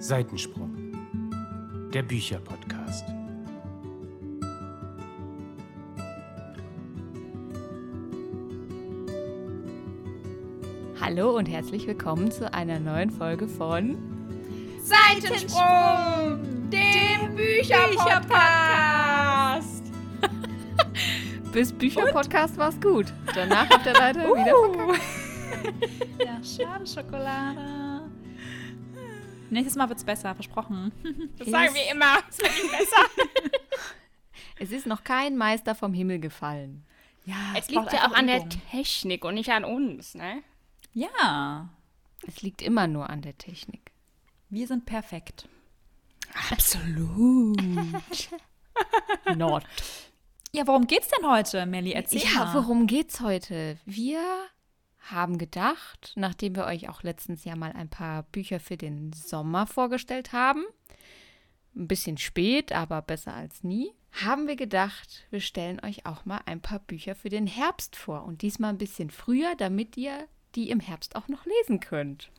Seitensprung, der Bücherpodcast. Hallo und herzlich willkommen zu einer neuen Folge von Seitensprung, dem Bücherpodcast. Bis Bücherpodcast war's gut. Danach habt ihr leider wieder verkackt. Ja, schade, Schokolade. Nächstes Mal wird's besser, versprochen. Das sagen wir immer. Es wird nicht besser. Es ist noch kein Meister vom Himmel gefallen. Ja, Es liegt ja auch an der Technik und nicht an uns, ne? Ja, Es liegt immer nur an der Technik. wir sind perfekt. Absolut. Not. Ja, worum geht's denn heute, Melly? Erzähl Ja, mal. worum geht's heute? Wir haben gedacht, nachdem wir euch auch letztens ja mal ein paar Bücher für den Sommer vorgestellt haben, ein bisschen spät, aber besser als nie, haben wir gedacht, wir stellen euch auch mal ein paar Bücher für den Herbst vor. Und diesmal ein bisschen früher, damit ihr die im Herbst auch noch lesen könnt.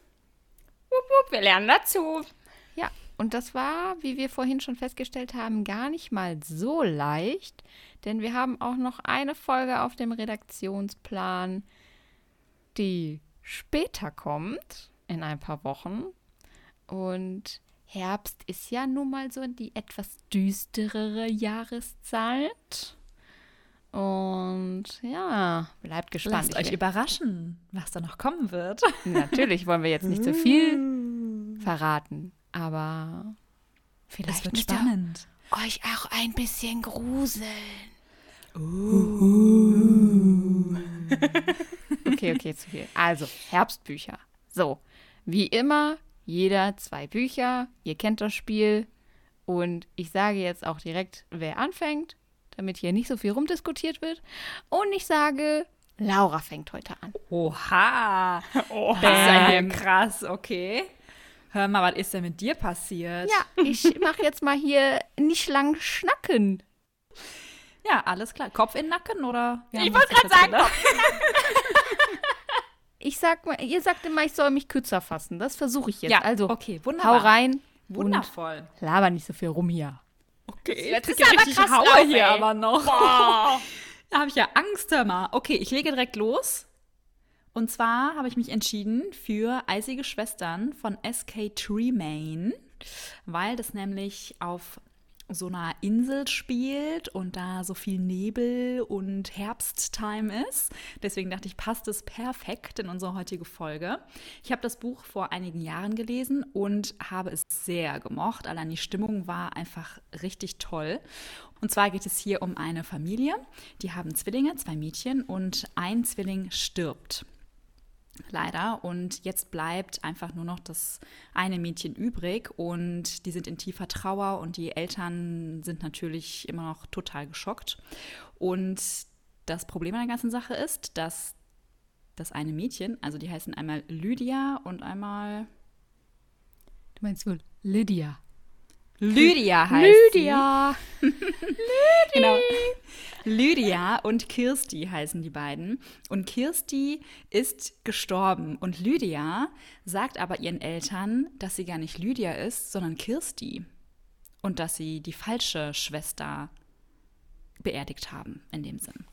Wupp, wupp, wir lernen dazu. Ja, und das war, wie wir vorhin schon festgestellt haben, gar nicht mal so leicht, denn wir haben auch noch eine Folge auf dem Redaktionsplan, die später kommt, in ein paar Wochen. Und Herbst ist ja nun mal so die etwas düsterere Jahreszeit. Und ja, bleibt gespannt. Lasst euch überraschen, was da noch kommen wird. Natürlich wollen wir jetzt nicht so viel verraten, aber vielleicht wird spannend. euch auch ein bisschen gruseln. okay, okay, zu viel. Also, Herbstbücher. So, wie immer, jeder zwei Bücher. Ihr kennt das Spiel. Und ich sage jetzt auch direkt, wer anfängt, damit hier nicht so viel rumdiskutiert wird. Und ich sage, Laura fängt heute an. Oha. Oh, Das ist ja hier krass, okay. Hör mal, was ist denn mit dir passiert? Ja, ich mache jetzt mal hier nicht lang schnacken. Ja, alles klar. Kopf in den Nacken oder? Ich wollte gerade das sagen, gedacht? Ich sag mal, ihr sagt immer, ich soll mich kürzer fassen. Das versuche ich jetzt. Ja, also, okay, hau wunderbar. rein Wundervoll. und laber nicht so viel rum hier. Okay, Jetzt jetzt ist aber richtig krass Hauer drauf, hier ey. aber noch. Boah. Da habe ich ja Angst, hör mal. Okay, ich lege direkt los. Und zwar habe ich mich entschieden für Eisige Schwestern von S.K. Tremaine, weil das nämlich auf so einer Insel spielt und da so viel Nebel und Herbsttime ist. Deswegen dachte ich, passt es perfekt in unsere heutige Folge. Ich habe das Buch vor einigen Jahren gelesen und habe es sehr gemocht. Allein die Stimmung war einfach richtig toll. Und zwar geht es hier um eine Familie, die haben Zwillinge, zwei Mädchen und ein Zwilling stirbt. Leider. Und jetzt bleibt einfach nur noch das eine Mädchen übrig und die sind in tiefer Trauer und die Eltern sind natürlich immer noch total geschockt. Und das Problem an der ganzen Sache ist, dass das eine Mädchen, also die heißen einmal Lydia und einmal Du meinst wohl Lydia. Lydia heißt sie. Lydia! Genau. Lydia und Kirsti heißen die beiden. Und Kirsti ist gestorben. Und Lydia sagt aber ihren Eltern, dass sie gar nicht Lydia ist, sondern Kirsti. Und dass sie die falsche Schwester beerdigt haben, in dem Sinn.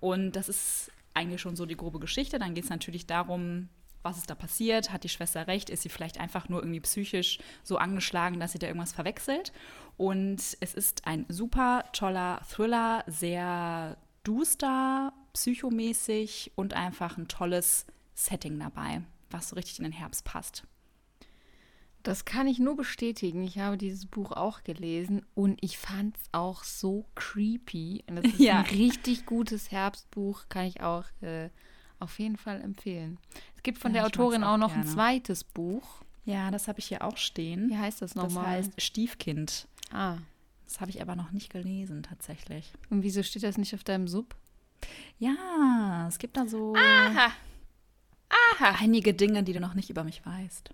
Und das ist eigentlich schon so die grobe Geschichte. Dann geht es natürlich darum, was ist da passiert? Hat die Schwester recht? Ist sie vielleicht einfach nur irgendwie psychisch so angeschlagen, dass sie da irgendwas verwechselt? Und es ist ein super toller Thriller, sehr duster, psychomäßig und einfach ein tolles Setting dabei, was so richtig in den Herbst passt. Das kann ich nur bestätigen. Ich habe dieses Buch auch gelesen und ich fand es auch so creepy. Und das ist Ja. ein richtig gutes Herbstbuch, kann ich auch äh, auf jeden Fall empfehlen. Es gibt von Ja, der Autorin auch auch noch ein gerne. zweites Buch. Ja, das habe ich hier auch stehen. Wie heißt das das nochmal? heißt Stiefkind. ah, Das habe ich aber noch nicht gelesen, tatsächlich. und wieso steht das nicht auf deinem Sub? Ja, es gibt da so Aha. Aha. einige Dinge, die du noch nicht über mich weißt.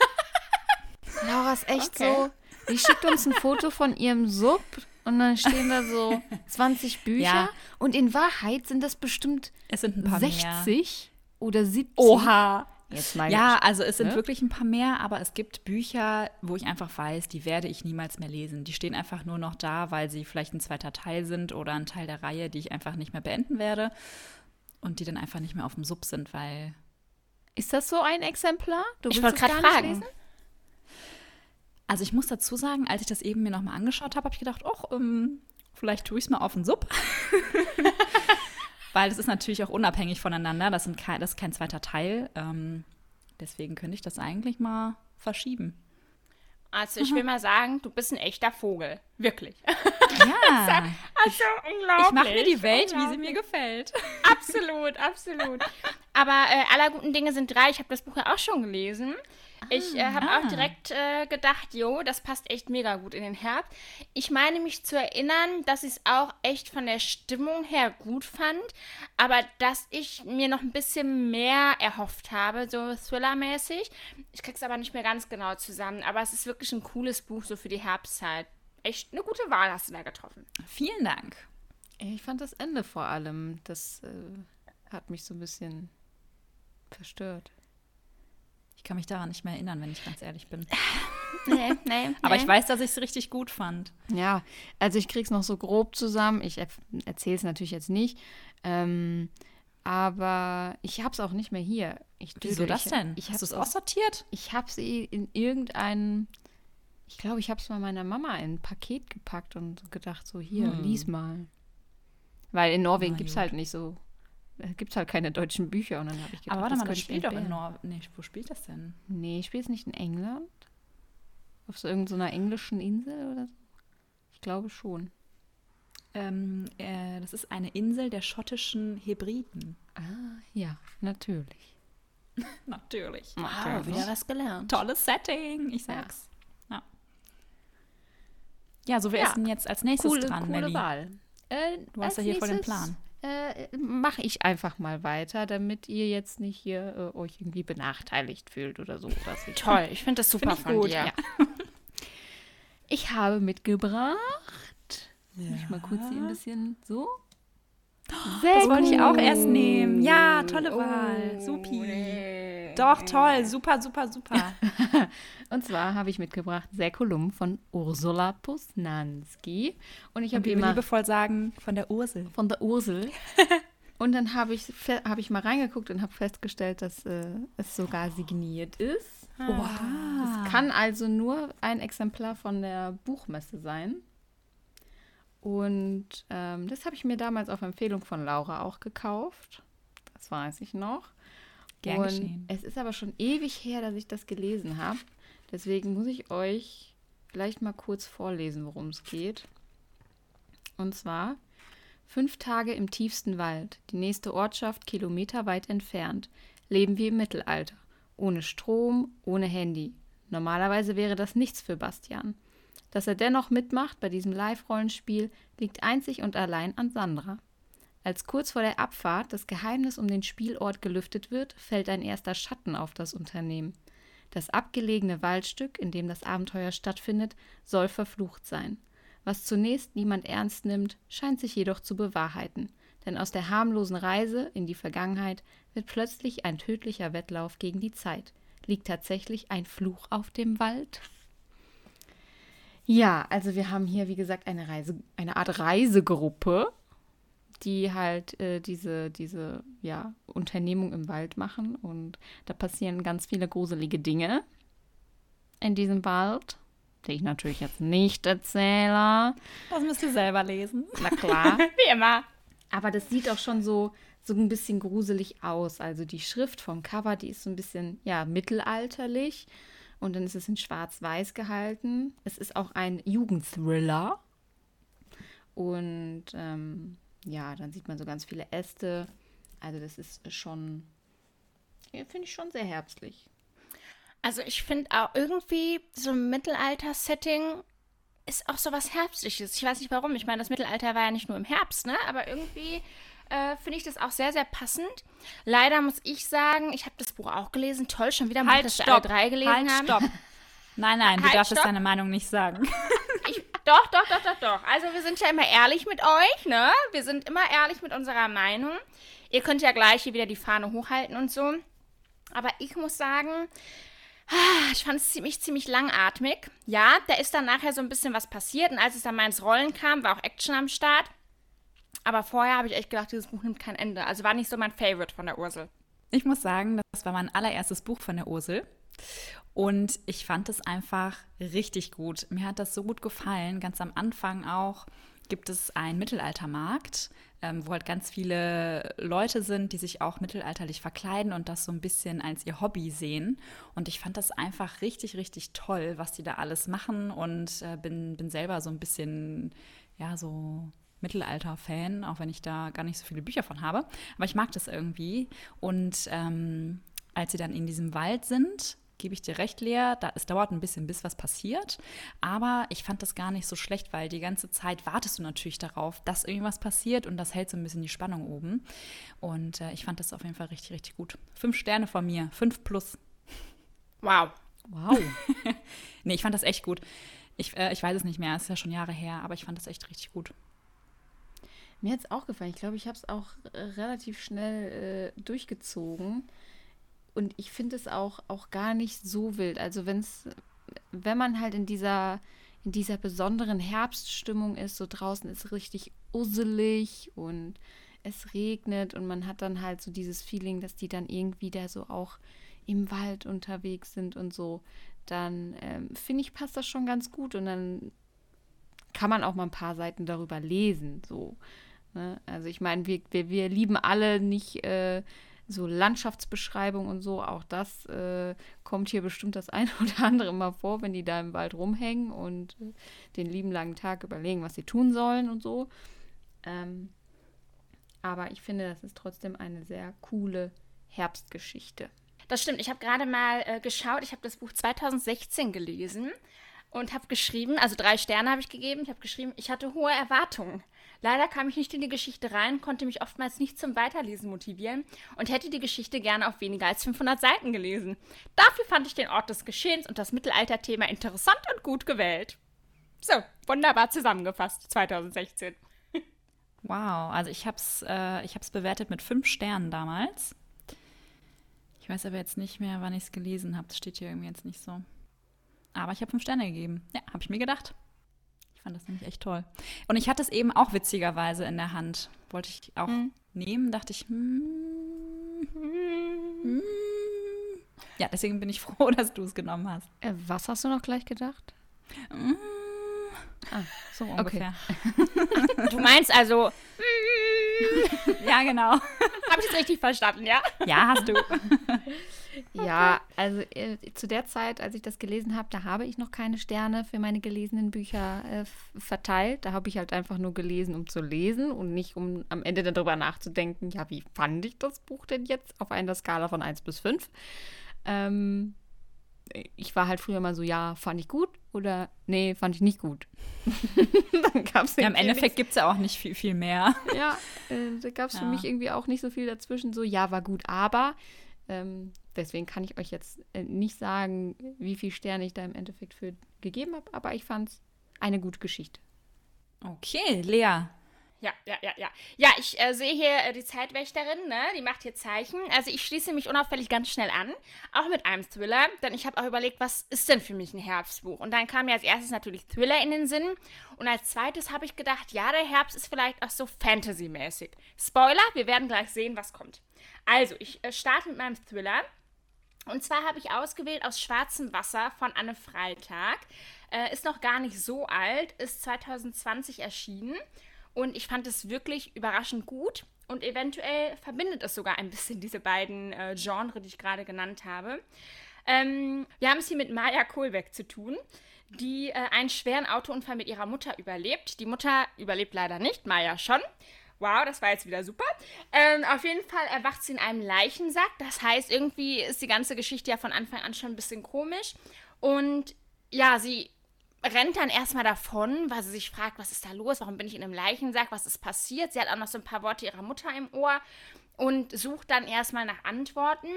Laura ist echt Okay. so. Die schickt uns ein Foto von ihrem Sub und dann stehen da so 20 Bücher. Ja. Und in Wahrheit sind das bestimmt Es sind ein paar mehr. 60 oder 70. Oha. Ja. Jetzt mal Ja, also es sind ne? wirklich ein paar mehr, aber es gibt Bücher, wo ich einfach weiß, die werde ich niemals mehr lesen. Die stehen einfach nur noch da, weil sie vielleicht ein zweiter Teil sind oder ein Teil der Reihe, die ich einfach nicht mehr beenden werde und die dann einfach nicht mehr auf dem Sub sind, weil Ist das so ein Exemplar? Du Ich wollte gerade fragen. lesen? Also ich muss dazu sagen, als ich das eben mir nochmal angeschaut habe, habe ich gedacht, ach, ähm, vielleicht tue ich es mal auf den Sub. Weil das ist natürlich auch unabhängig voneinander. Das, sind kein, das ist kein zweiter Teil. Ähm, deswegen könnte ich das eigentlich mal verschieben. Also ich will mal sagen, du bist ein echter Vogel. Wirklich. Ja, Also unglaublich. ich mache mir die Welt, wie sie mir gefällt. Absolut, absolut. Aber äh, aller guten Dinge sind drei. Ich habe das Buch ja auch schon gelesen. Ich äh, habe Ah. auch direkt äh, gedacht, jo, das passt echt mega gut in den Herbst. Ich meine mich zu erinnern, dass ich es auch echt von der Stimmung her gut fand, aber dass ich mir noch ein bisschen mehr erhofft habe, so Thriller-mäßig. Ich krieg's aber nicht mehr ganz genau zusammen, aber es ist wirklich ein cooles Buch so für die Herbstzeit. Echt eine gute Wahl hast du da getroffen. Vielen Dank. Ich fand das Ende vor allem, das äh, hat mich so ein bisschen verstört. Ich kann mich daran nicht mehr erinnern, wenn ich ganz ehrlich bin. Nee, nee. Aber nee. ich weiß, dass ich es richtig gut fand. Ja, also ich krieg's noch so grob zusammen. Ich er erzähle es natürlich jetzt nicht. Ähm, aber ich hab's auch nicht mehr hier. Ich Wieso dödel. das ich, denn? Ich Hast du es aussortiert? Ich habe sie in irgendein, ich glaube, ich habe es mal meiner Mama in ein Paket gepackt und gedacht, so hier, Hm. lies mal. Weil in Norwegen gibt es halt nicht so, gibt es halt keine deutschen Bücher und dann habe ich gedacht, Aber warte mal, das spielt doch in entbehren. Nor... Nee, wo spielt das denn? Nee, spielt es nicht in England? Auf so irgendeiner englischen Insel oder so? Ich glaube schon. Ähm, äh, das ist eine Insel der schottischen Hebriden. Ah, ja, natürlich. Natürlich. Wow, wieder was gelernt. Tolles Setting, ich sag's. Ja. Ja, so wer Ja. ist denn jetzt als nächstes Coole, dran, coole Nelly? Wahl. Äh, Du hast ja hier voll den Plan. Äh, Mache ich einfach mal weiter, damit ihr jetzt nicht hier äh, euch irgendwie benachteiligt fühlt oder so. Ich Toll, ich finde das super Find ich von gut, dir. ja. Ich habe mitgebracht. Muss ich mal kurz hier ein bisschen so. Sehr Das wollte ich auch erst nehmen. Ja, tolle Wahl. Supi. Doch, toll. Super, super, super. Und zwar habe ich mitgebracht Säkulum von Ursula Posnanski. Und ich habe immer liebevoll sagen, von der Ursel. von der Ursel. Und dann habe ich, habe ich mal reingeguckt und habe festgestellt, dass äh, es sogar signiert ist. Wow. Es kann also nur ein Exemplar von der Buchmesse sein. Und ähm, das habe ich mir damals auf Empfehlung von Laura auch gekauft. Das weiß ich noch. Gern und geschehen. es ist aber schon ewig her, dass ich das gelesen habe. Deswegen muss ich euch vielleicht mal kurz vorlesen, worum es geht. Und zwar fünf Tage im tiefsten Wald, die nächste Ortschaft kilometerweit entfernt, leben wir im Mittelalter. Ohne Strom, ohne Handy. Normalerweise wäre das nichts für Bastian. Dass er dennoch mitmacht bei diesem Live-Rollenspiel, liegt einzig und allein an Sandra. Als kurz vor der Abfahrt das Geheimnis um den Spielort gelüftet wird, fällt ein erster Schatten auf das Unternehmen. Das abgelegene Waldstück, in dem das Abenteuer stattfindet, soll verflucht sein. Was zunächst niemand ernst nimmt, scheint sich jedoch zu bewahrheiten. Denn aus der harmlosen Reise in die Vergangenheit wird plötzlich ein tödlicher Wettlauf gegen die Zeit. Liegt tatsächlich ein Fluch auf dem Wald? Ja, also wir haben hier, wie gesagt, eine, Reise, eine Art Reisegruppe, die halt äh, diese, diese ja, Unternehmung im Wald machen. Und da passieren ganz viele gruselige Dinge in diesem Wald, die ich natürlich jetzt nicht erzähle. Das müsst ihr selber lesen. Na klar. Wie immer. Aber das sieht auch schon so, so ein bisschen gruselig aus. Also die Schrift vom Cover, die ist so ein bisschen, ja, mittelalterlich. Und dann ist es in schwarz-weiß gehalten. Es ist auch ein Jugendthriller. Und ähm, ja, dann sieht man so ganz viele Äste. Also das ist schon, finde ich schon sehr herbstlich. Also ich finde auch irgendwie so ein Mittelalter-Setting ist auch so was Herbstliches. Ich weiß nicht warum. Ich meine, das Mittelalter war ja nicht nur im Herbst, ne? Aber irgendwie äh, finde ich das auch sehr, sehr passend. Leider muss ich sagen, ich habe das Buch auch gelesen. Toll, schon wieder Buch, Halt, das wir alle drei gelesen halt, haben. stopp. Nein, nein, du Halt, darfst jetzt stopp. deine Meinung nicht sagen. Ich, doch, doch, doch, doch, doch. Also wir sind ja immer ehrlich mit euch, ne? Wir sind immer ehrlich mit unserer Meinung. Ihr könnt ja gleich hier wieder die Fahne hochhalten und so. Aber ich muss sagen, ah, ich fand es ziemlich, ziemlich langatmig. Ja, da ist dann nachher so ein bisschen was passiert und als es dann mal ins Rollen kam, war auch Action am Start. Aber vorher habe ich echt gedacht, dieses Buch nimmt kein Ende. Also war nicht so mein Favorite von der Ursel. Ich muss sagen, das war mein allererstes Buch von der Ursel. Und ich fand es einfach richtig gut. Mir hat das so gut gefallen. Ganz am Anfang auch gibt es einen Mittelaltermarkt, ähm, wo halt ganz viele Leute sind, die sich auch mittelalterlich verkleiden und das so ein bisschen als ihr Hobby sehen. Und ich fand das einfach richtig, richtig toll, was die da alles machen und äh, bin, bin selber so ein bisschen, ja, so Mittelalter-Fan, auch wenn ich da gar nicht so viele Bücher von habe. Aber ich mag das irgendwie. Und ähm, als sie dann in diesem Wald sind, gebe ich dir recht, Lea, da, es dauert ein bisschen, bis was passiert. Aber ich fand das gar nicht so schlecht, weil die ganze Zeit wartest du natürlich darauf, dass irgendwas passiert und das hält so ein bisschen die Spannung oben. Und äh, ich fand das auf jeden Fall richtig, richtig gut. Fünf Sterne von mir, fünf plus. Wow. Wow. nee, ich fand das echt gut. Ich, äh, ich weiß es nicht mehr, es ist ja schon Jahre her, aber ich fand das echt richtig gut. Mir hat es auch gefallen. Ich glaube, ich habe es auch äh, relativ schnell äh, durchgezogen. Und ich finde es auch, auch gar nicht so wild. Also wenn es, wenn man halt in dieser, in dieser besonderen Herbststimmung ist, so draußen ist richtig usselig und es regnet und man hat dann halt so dieses Feeling, dass die dann irgendwie da so auch im Wald unterwegs sind und so, dann ähm, finde ich, passt das schon ganz gut und dann kann man auch mal ein paar Seiten darüber lesen, so. Ne? Also ich meine, wir, wir, wir lieben alle nicht äh, so Landschaftsbeschreibung und so. Auch das äh, kommt hier bestimmt das eine oder andere mal vor, wenn die da im Wald rumhängen und äh, den lieben langen Tag überlegen, was sie tun sollen und so. Ähm, aber ich finde, das ist trotzdem eine sehr coole Herbstgeschichte. Das stimmt. Ich habe gerade mal äh, geschaut. Ich habe das Buch 2016 gelesen und habe geschrieben, also drei Sterne habe ich gegeben. Ich habe geschrieben, ich hatte hohe Erwartungen. Leider kam ich nicht in die Geschichte rein, konnte mich oftmals nicht zum Weiterlesen motivieren und hätte die Geschichte gerne auf weniger als 500 Seiten gelesen. Dafür fand ich den Ort des Geschehens und das Mittelalterthema interessant und gut gewählt. So, wunderbar zusammengefasst, 2016. Wow, also ich habe es äh, bewertet mit fünf Sternen damals. Ich weiß aber jetzt nicht mehr, wann ich es gelesen habe. Das steht hier irgendwie jetzt nicht so. Aber ich habe fünf Sterne gegeben. Ja, habe ich mir gedacht fand das nämlich echt toll. Und ich hatte es eben auch witzigerweise in der Hand. Wollte ich auch mhm. nehmen, dachte ich, hm, hm. ja, deswegen bin ich froh, dass du es genommen hast. Äh, was hast du noch gleich gedacht? Hm. Ah, so ungefähr. Okay. du meinst also. ja, genau. Habe ich das richtig verstanden, ja? Ja, hast du. Ja, also äh, zu der Zeit, als ich das gelesen habe, da habe ich noch keine Sterne für meine gelesenen Bücher äh, verteilt. Da habe ich halt einfach nur gelesen, um zu lesen und nicht, um am Ende dann darüber nachzudenken, ja, wie fand ich das Buch denn jetzt auf einer Skala von 1 bis 5? Ähm, ich war halt früher mal so, ja, fand ich gut oder nee, fand ich nicht gut. dann gab's ja, Im Endeffekt gibt es ja auch nicht viel, viel mehr. Ja, äh, da gab es ja. für mich irgendwie auch nicht so viel dazwischen, so, ja, war gut, aber ähm, deswegen kann ich euch jetzt äh, nicht sagen, wie viele Sterne ich da im Endeffekt für gegeben habe, aber ich fand es eine gute Geschichte. Okay, Lea. Ja, ja, ja, ja. Ja, ich äh, sehe hier äh, die Zeitwächterin, ne? Die macht hier Zeichen. Also ich schließe mich unauffällig ganz schnell an, auch mit einem Thriller, denn ich habe auch überlegt, was ist denn für mich ein Herbstbuch? Und dann kam mir als erstes natürlich Thriller in den Sinn und als zweites habe ich gedacht, ja, der Herbst ist vielleicht auch so Fantasy-mäßig. Spoiler, wir werden gleich sehen, was kommt. Also, ich äh, starte mit meinem Thriller. Und zwar habe ich ausgewählt aus Schwarzem Wasser von Anne Freitag. Äh, ist noch gar nicht so alt, ist 2020 erschienen. Und ich fand es wirklich überraschend gut. Und eventuell verbindet es sogar ein bisschen diese beiden äh, Genres, die ich gerade genannt habe. Ähm, wir haben es hier mit Maya Kohlbeck zu tun, die äh, einen schweren Autounfall mit ihrer Mutter überlebt. Die Mutter überlebt leider nicht, Maya schon. Wow, das war jetzt wieder super. Ähm, auf jeden Fall erwacht sie in einem Leichensack. Das heißt, irgendwie ist die ganze Geschichte ja von Anfang an schon ein bisschen komisch. Und ja, sie rennt dann erstmal davon, weil sie sich fragt, was ist da los? Warum bin ich in einem Leichensack? Was ist passiert? Sie hat auch noch so ein paar Worte ihrer Mutter im Ohr und sucht dann erstmal nach Antworten.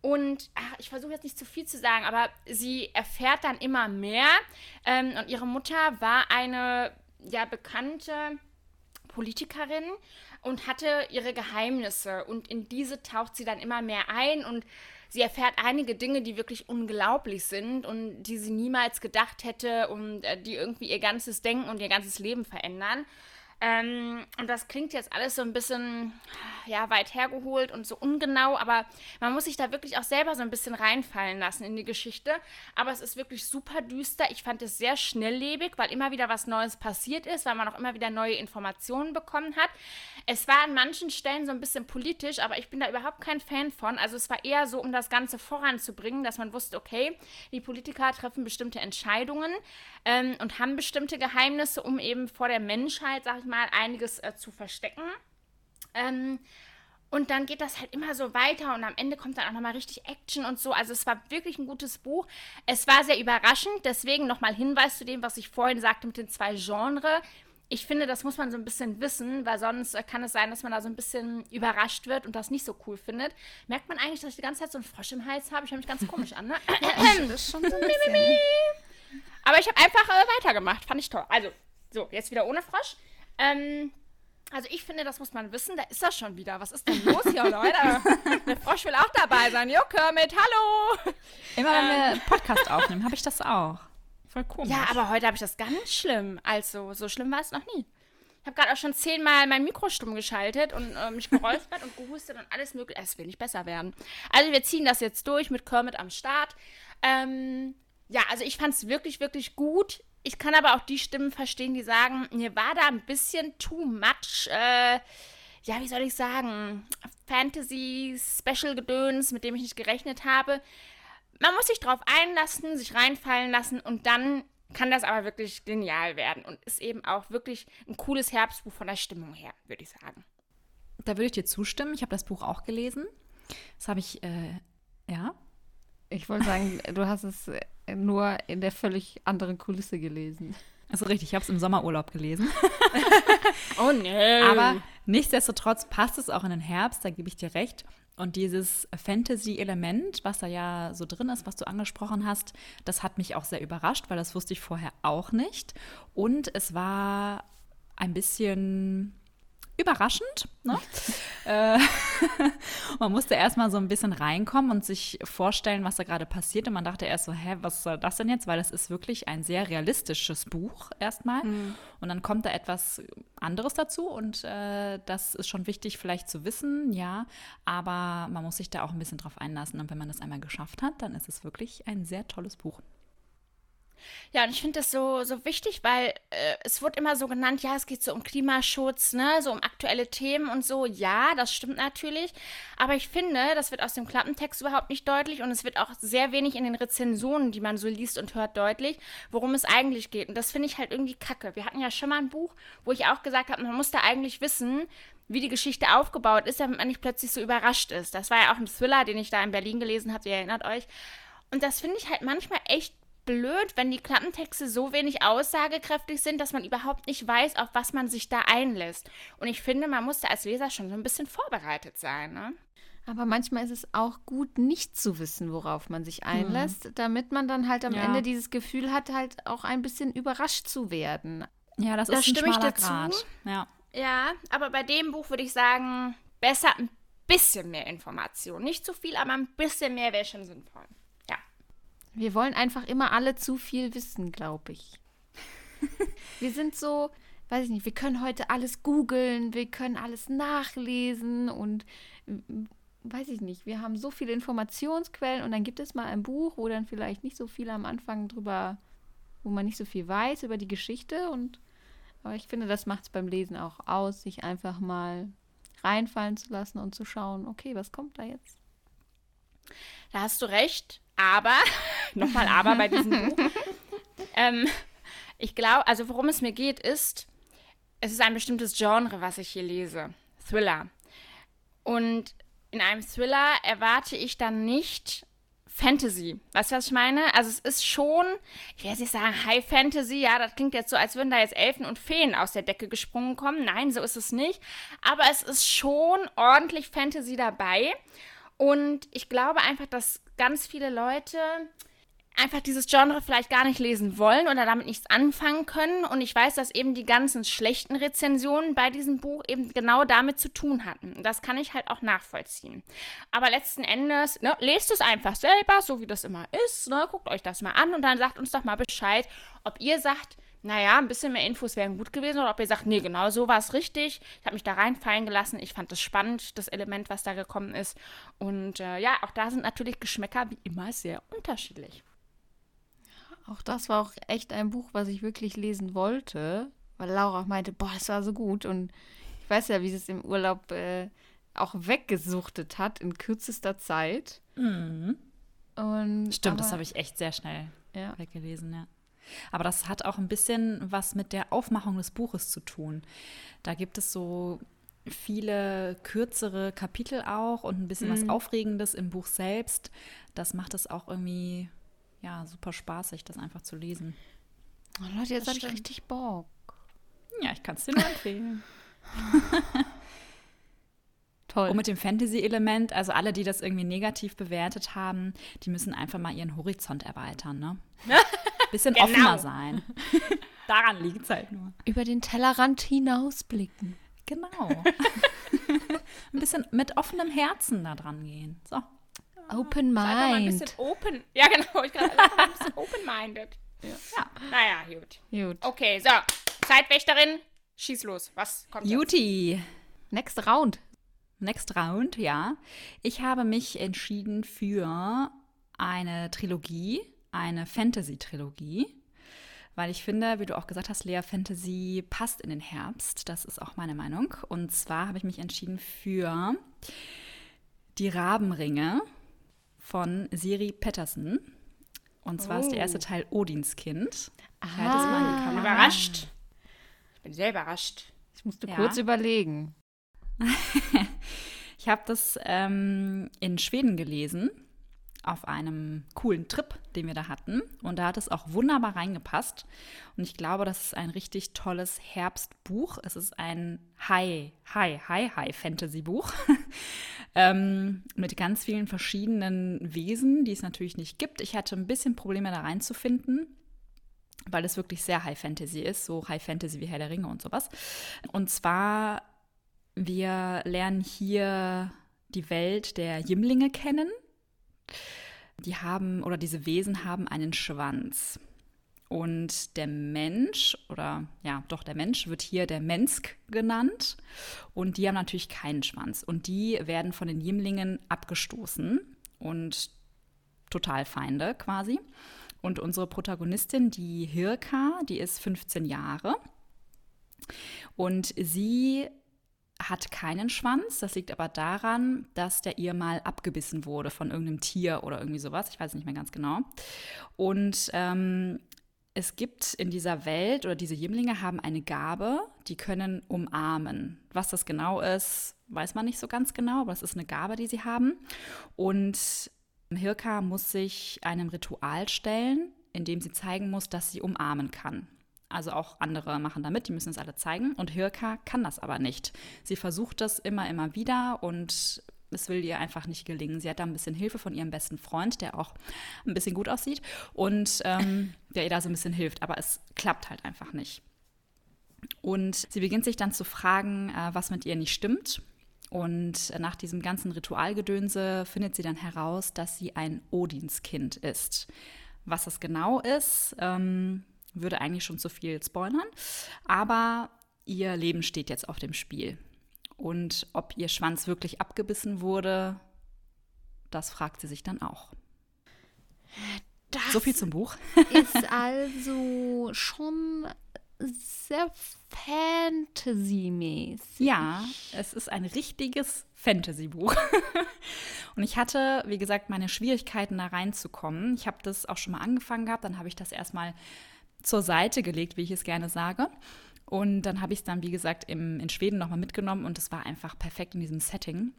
Und ach, ich versuche jetzt nicht zu viel zu sagen, aber sie erfährt dann immer mehr. Ähm, und ihre Mutter war eine ja bekannte Politikerin und hatte ihre Geheimnisse. Und in diese taucht sie dann immer mehr ein und sie erfährt einige Dinge, die wirklich unglaublich sind und die sie niemals gedacht hätte und äh, die irgendwie ihr ganzes Denken und ihr ganzes Leben verändern. Ähm, und das klingt jetzt alles so ein bisschen ja, weit hergeholt und so ungenau, aber man muss sich da wirklich auch selber so ein bisschen reinfallen lassen in die Geschichte. Aber es ist wirklich super düster. Ich fand es sehr schnelllebig, weil immer wieder was Neues passiert ist, weil man auch immer wieder neue Informationen bekommen hat. Es war an manchen Stellen so ein bisschen politisch, aber ich bin da überhaupt kein Fan von. Also es war eher so, um das Ganze voranzubringen, dass man wusste, okay, die Politiker treffen bestimmte Entscheidungen ähm, und haben bestimmte Geheimnisse, um eben vor der Menschheit, sag ich mal, einiges äh, zu verstecken. Ähm, und dann geht das halt immer so weiter und am Ende kommt dann auch nochmal richtig Action und so. Also es war wirklich ein gutes Buch. Es war sehr überraschend, deswegen nochmal Hinweis zu dem, was ich vorhin sagte mit den zwei Genres. Ich finde, das muss man so ein bisschen wissen, weil sonst äh, kann es sein, dass man da so ein bisschen überrascht wird und das nicht so cool findet. Merkt man eigentlich, dass ich die ganze Zeit so einen Frosch im Hals habe? Ich höre mich ganz komisch an, ne? das ist schon so ein bisschen. Aber ich habe einfach äh, weitergemacht. Fand ich toll. Also, so, jetzt wieder ohne Frosch. Ähm, also ich finde, das muss man wissen. Da ist er schon wieder. Was ist denn los hier, Leute? Der Frosch will auch dabei sein. Jo, Kermit, hallo! Immer wenn ähm. wir Podcast aufnehmen, habe ich das auch. Voll komisch. Ja, aber heute habe ich das ganz schlimm. Also, so schlimm war es noch nie. Ich habe gerade auch schon zehnmal mein Mikro stumm geschaltet und äh, mich geräuspert und gehustet und alles mögliche. Es will nicht besser werden. Also wir ziehen das jetzt durch mit Kermit am Start. Ähm, ja, also ich fand es wirklich, wirklich gut. Ich kann aber auch die Stimmen verstehen, die sagen, mir war da ein bisschen too much, äh, ja, wie soll ich sagen, Fantasy-Special-Gedöns, mit dem ich nicht gerechnet habe. Man muss sich drauf einlassen, sich reinfallen lassen und dann kann das aber wirklich genial werden und ist eben auch wirklich ein cooles Herbstbuch von der Stimmung her, würde ich sagen. Da würde ich dir zustimmen. Ich habe das Buch auch gelesen. Das habe ich, äh, ja. Ich wollte sagen, du hast es nur in der völlig anderen Kulisse gelesen. Also richtig, ich habe es im Sommerurlaub gelesen. oh nee. Aber nichtsdestotrotz passt es auch in den Herbst, da gebe ich dir recht. Und dieses Fantasy-Element, was da ja so drin ist, was du angesprochen hast, das hat mich auch sehr überrascht, weil das wusste ich vorher auch nicht. Und es war ein bisschen überraschend. Ne? äh, man musste erstmal so ein bisschen reinkommen und sich vorstellen, was da gerade passiert. Und man dachte erst so, hä, was soll das denn jetzt? Weil das ist wirklich ein sehr realistisches Buch erstmal. Mhm. Und dann kommt da etwas anderes dazu und äh, das ist schon wichtig vielleicht zu wissen, ja. Aber man muss sich da auch ein bisschen drauf einlassen. Und wenn man das einmal geschafft hat, dann ist es wirklich ein sehr tolles Buch. Ja, und ich finde das so, so wichtig, weil äh, es wird immer so genannt, ja, es geht so um Klimaschutz, ne, so um aktuelle Themen und so. Ja, das stimmt natürlich. Aber ich finde, das wird aus dem Klappentext überhaupt nicht deutlich und es wird auch sehr wenig in den Rezensionen, die man so liest und hört, deutlich, worum es eigentlich geht. Und das finde ich halt irgendwie kacke. Wir hatten ja schon mal ein Buch, wo ich auch gesagt habe, man muss da eigentlich wissen, wie die Geschichte aufgebaut ist, damit man nicht plötzlich so überrascht ist. Das war ja auch ein Thriller, den ich da in Berlin gelesen habe, ihr erinnert euch. Und das finde ich halt manchmal echt blöd, wenn die Klappentexte so wenig aussagekräftig sind, dass man überhaupt nicht weiß, auf was man sich da einlässt. Und ich finde, man muss da als Leser schon so ein bisschen vorbereitet sein. Ne? Aber manchmal ist es auch gut, nicht zu wissen, worauf man sich einlässt, mhm. damit man dann halt am ja. Ende dieses Gefühl hat, halt auch ein bisschen überrascht zu werden. Ja, das, das ist ein stimme ich dazu. Grad. Ja. ja, aber bei dem Buch würde ich sagen, besser ein bisschen mehr Information. Nicht zu viel, aber ein bisschen mehr wäre schon sinnvoll. Wir wollen einfach immer alle zu viel wissen, glaube ich. wir sind so, weiß ich nicht, wir können heute alles googeln, wir können alles nachlesen und weiß ich nicht, wir haben so viele Informationsquellen und dann gibt es mal ein Buch, wo dann vielleicht nicht so viel am Anfang drüber, wo man nicht so viel weiß über die Geschichte und aber ich finde, das macht es beim Lesen auch aus, sich einfach mal reinfallen zu lassen und zu schauen, okay, was kommt da jetzt? Da hast du recht. Aber, nochmal aber bei diesem Buch. Ähm, ich glaube, also worum es mir geht, ist, es ist ein bestimmtes Genre, was ich hier lese. Thriller. Und in einem Thriller erwarte ich dann nicht Fantasy. Weißt du, was ich meine? Also es ist schon, ich jetzt nicht sagen High Fantasy, ja, das klingt jetzt so, als würden da jetzt Elfen und Feen aus der Decke gesprungen kommen. Nein, so ist es nicht. Aber es ist schon ordentlich Fantasy dabei. Und ich glaube einfach, dass ganz viele Leute einfach dieses Genre vielleicht gar nicht lesen wollen oder damit nichts anfangen können. Und ich weiß, dass eben die ganzen schlechten Rezensionen bei diesem Buch eben genau damit zu tun hatten. Das kann ich halt auch nachvollziehen. Aber letzten Endes, ne, lest es einfach selber, so wie das immer ist. Ne, guckt euch das mal an und dann sagt uns doch mal Bescheid, ob ihr sagt, naja, ein bisschen mehr Infos wären gut gewesen oder ob ihr sagt, nee, genau so war es richtig. Ich habe mich da reinfallen gelassen. Ich fand das spannend, das Element, was da gekommen ist. Und äh, ja, auch da sind natürlich Geschmäcker wie immer sehr unterschiedlich. Auch das war auch echt ein Buch, was ich wirklich lesen wollte, weil Laura auch meinte, boah, es war so gut. Und ich weiß ja, wie sie es im Urlaub äh, auch weggesuchtet hat in kürzester Zeit. Mhm. Und, Stimmt, aber, das habe ich echt sehr schnell Ja. weggelesen, ja. Aber das hat auch ein bisschen was mit der Aufmachung des Buches zu tun. Da gibt es so viele kürzere Kapitel auch und ein bisschen was Aufregendes im Buch selbst. Das macht es auch irgendwie ja, super spaßig, das einfach zu lesen. Oh, Leute, jetzt habe ich richtig Bock. Ja, ich kann es dir nur empfehlen. Toll. Und mit dem Fantasy-Element, also alle, die das irgendwie negativ bewertet haben, die müssen einfach mal ihren Horizont erweitern, ne? Bisschen Genau. offener sein. Daran liegt es halt nur. Über den Tellerrand hinausblicken. Genau. ein bisschen mit offenem Herzen da dran gehen. So. Open doch mal ein Mind. bisschen open. Ja, genau. Ich gerade ein bisschen open-minded. Ja. Naja, gut. Gut. Okay, so. Zeitwächterin, schieß los. Was kommt jetzt? Juti. Next round. Next Round, ja. Ich habe mich entschieden für eine Trilogie, eine Fantasy-Trilogie, weil ich finde, wie du auch gesagt hast, Lea, Fantasy passt in den Herbst. Das ist auch meine Meinung. Und zwar habe ich mich entschieden für die Rabenringe von Siri Patterson. Und zwar ist der erste Teil Odins Kind. Die Kamera. Überrascht. Ich bin sehr überrascht. Ich musste Ja. kurz überlegen. Ich habe das ähm, in Schweden gelesen, auf einem coolen Trip, den wir da hatten. Und da hat es auch wunderbar reingepasst. Und ich glaube, das ist ein richtig tolles Herbstbuch. Es ist ein High, High, High, High Fantasy-Buch. ähm, mit ganz vielen verschiedenen Wesen, die es natürlich nicht gibt. Ich hatte ein bisschen Probleme da reinzufinden weil es wirklich sehr High Fantasy ist, so High Fantasy wie Herr der Ringe und sowas. Und zwar, wir lernen hier die Welt der Jimlinge kennen. Die haben, oder diese Wesen haben einen Schwanz. Und der Mensch, oder ja, doch, der Mensch wird hier der Mensk genannt. Und die haben natürlich keinen Schwanz. Und die werden von den Jimlingen abgestoßen und total Feinde quasi. Und unsere Protagonistin, die Hirka, die ist 15 Jahre. Und sie hat keinen Schwanz. Das liegt aber daran, dass der ihr mal abgebissen wurde von irgendeinem Tier oder irgendwie sowas. Ich weiß nicht mehr ganz genau. Und ähm, es gibt in dieser Welt oder diese Jimlinge haben eine Gabe, die können umarmen. Was das genau ist, weiß man nicht so ganz genau, aber es ist eine Gabe, die sie haben. Und Hirka muss sich einem Ritual stellen, in dem sie zeigen muss, dass sie umarmen kann. Also auch andere machen da mit, die müssen es alle zeigen. Und Hirka kann das aber nicht. Sie versucht das immer, immer wieder und es will ihr einfach nicht gelingen. Sie hat da ein bisschen Hilfe von ihrem besten Freund, der auch ein bisschen gut aussieht und ähm, der ihr da so ein bisschen hilft. Aber es klappt halt einfach nicht. Und sie beginnt sich dann zu fragen, äh, was mit ihr nicht stimmt. Und nach diesem ganzen Ritualgedönse findet sie dann heraus, dass sie ein Odinskind ist. Was das genau ist, ähm, würde eigentlich schon zu viel spoilern. Aber ihr Leben steht jetzt auf dem Spiel. Und ob ihr Schwanz wirklich abgebissen wurde, das fragt sie sich dann auch. Das So viel zum Buch. ist also schon sehr Fantasy-mäßig. Ja, es ist ein richtiges Fantasy-Buch. Und ich hatte, wie gesagt, meine Schwierigkeiten da reinzukommen. Ich habe das auch schon mal angefangen gehabt, dann habe ich das erstmal zur Seite gelegt, wie ich es gerne sage. Und dann habe ich es dann, wie gesagt, im, in Schweden nochmal mitgenommen und es war einfach perfekt in diesem Setting.